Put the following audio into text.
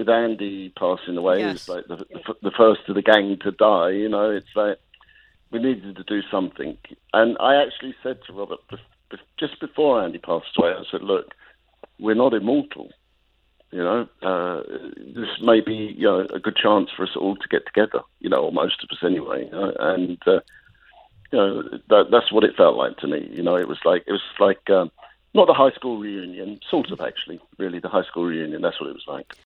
with Andy passing away, Yes. he was like the, the, first of the gang to die. You know, it's like we needed to do something. And I actually said to Robert just before Andy passed away, I said, "Look, we're not immortal. You know, uh, this may be you know a good chance for us all to get together. You know, or most of us anyway. You know? And uh, you know that, that's what it felt like to me. You know, it was like it was like um, not the high school reunion, sort of actually, really the high school reunion. That's what it was like.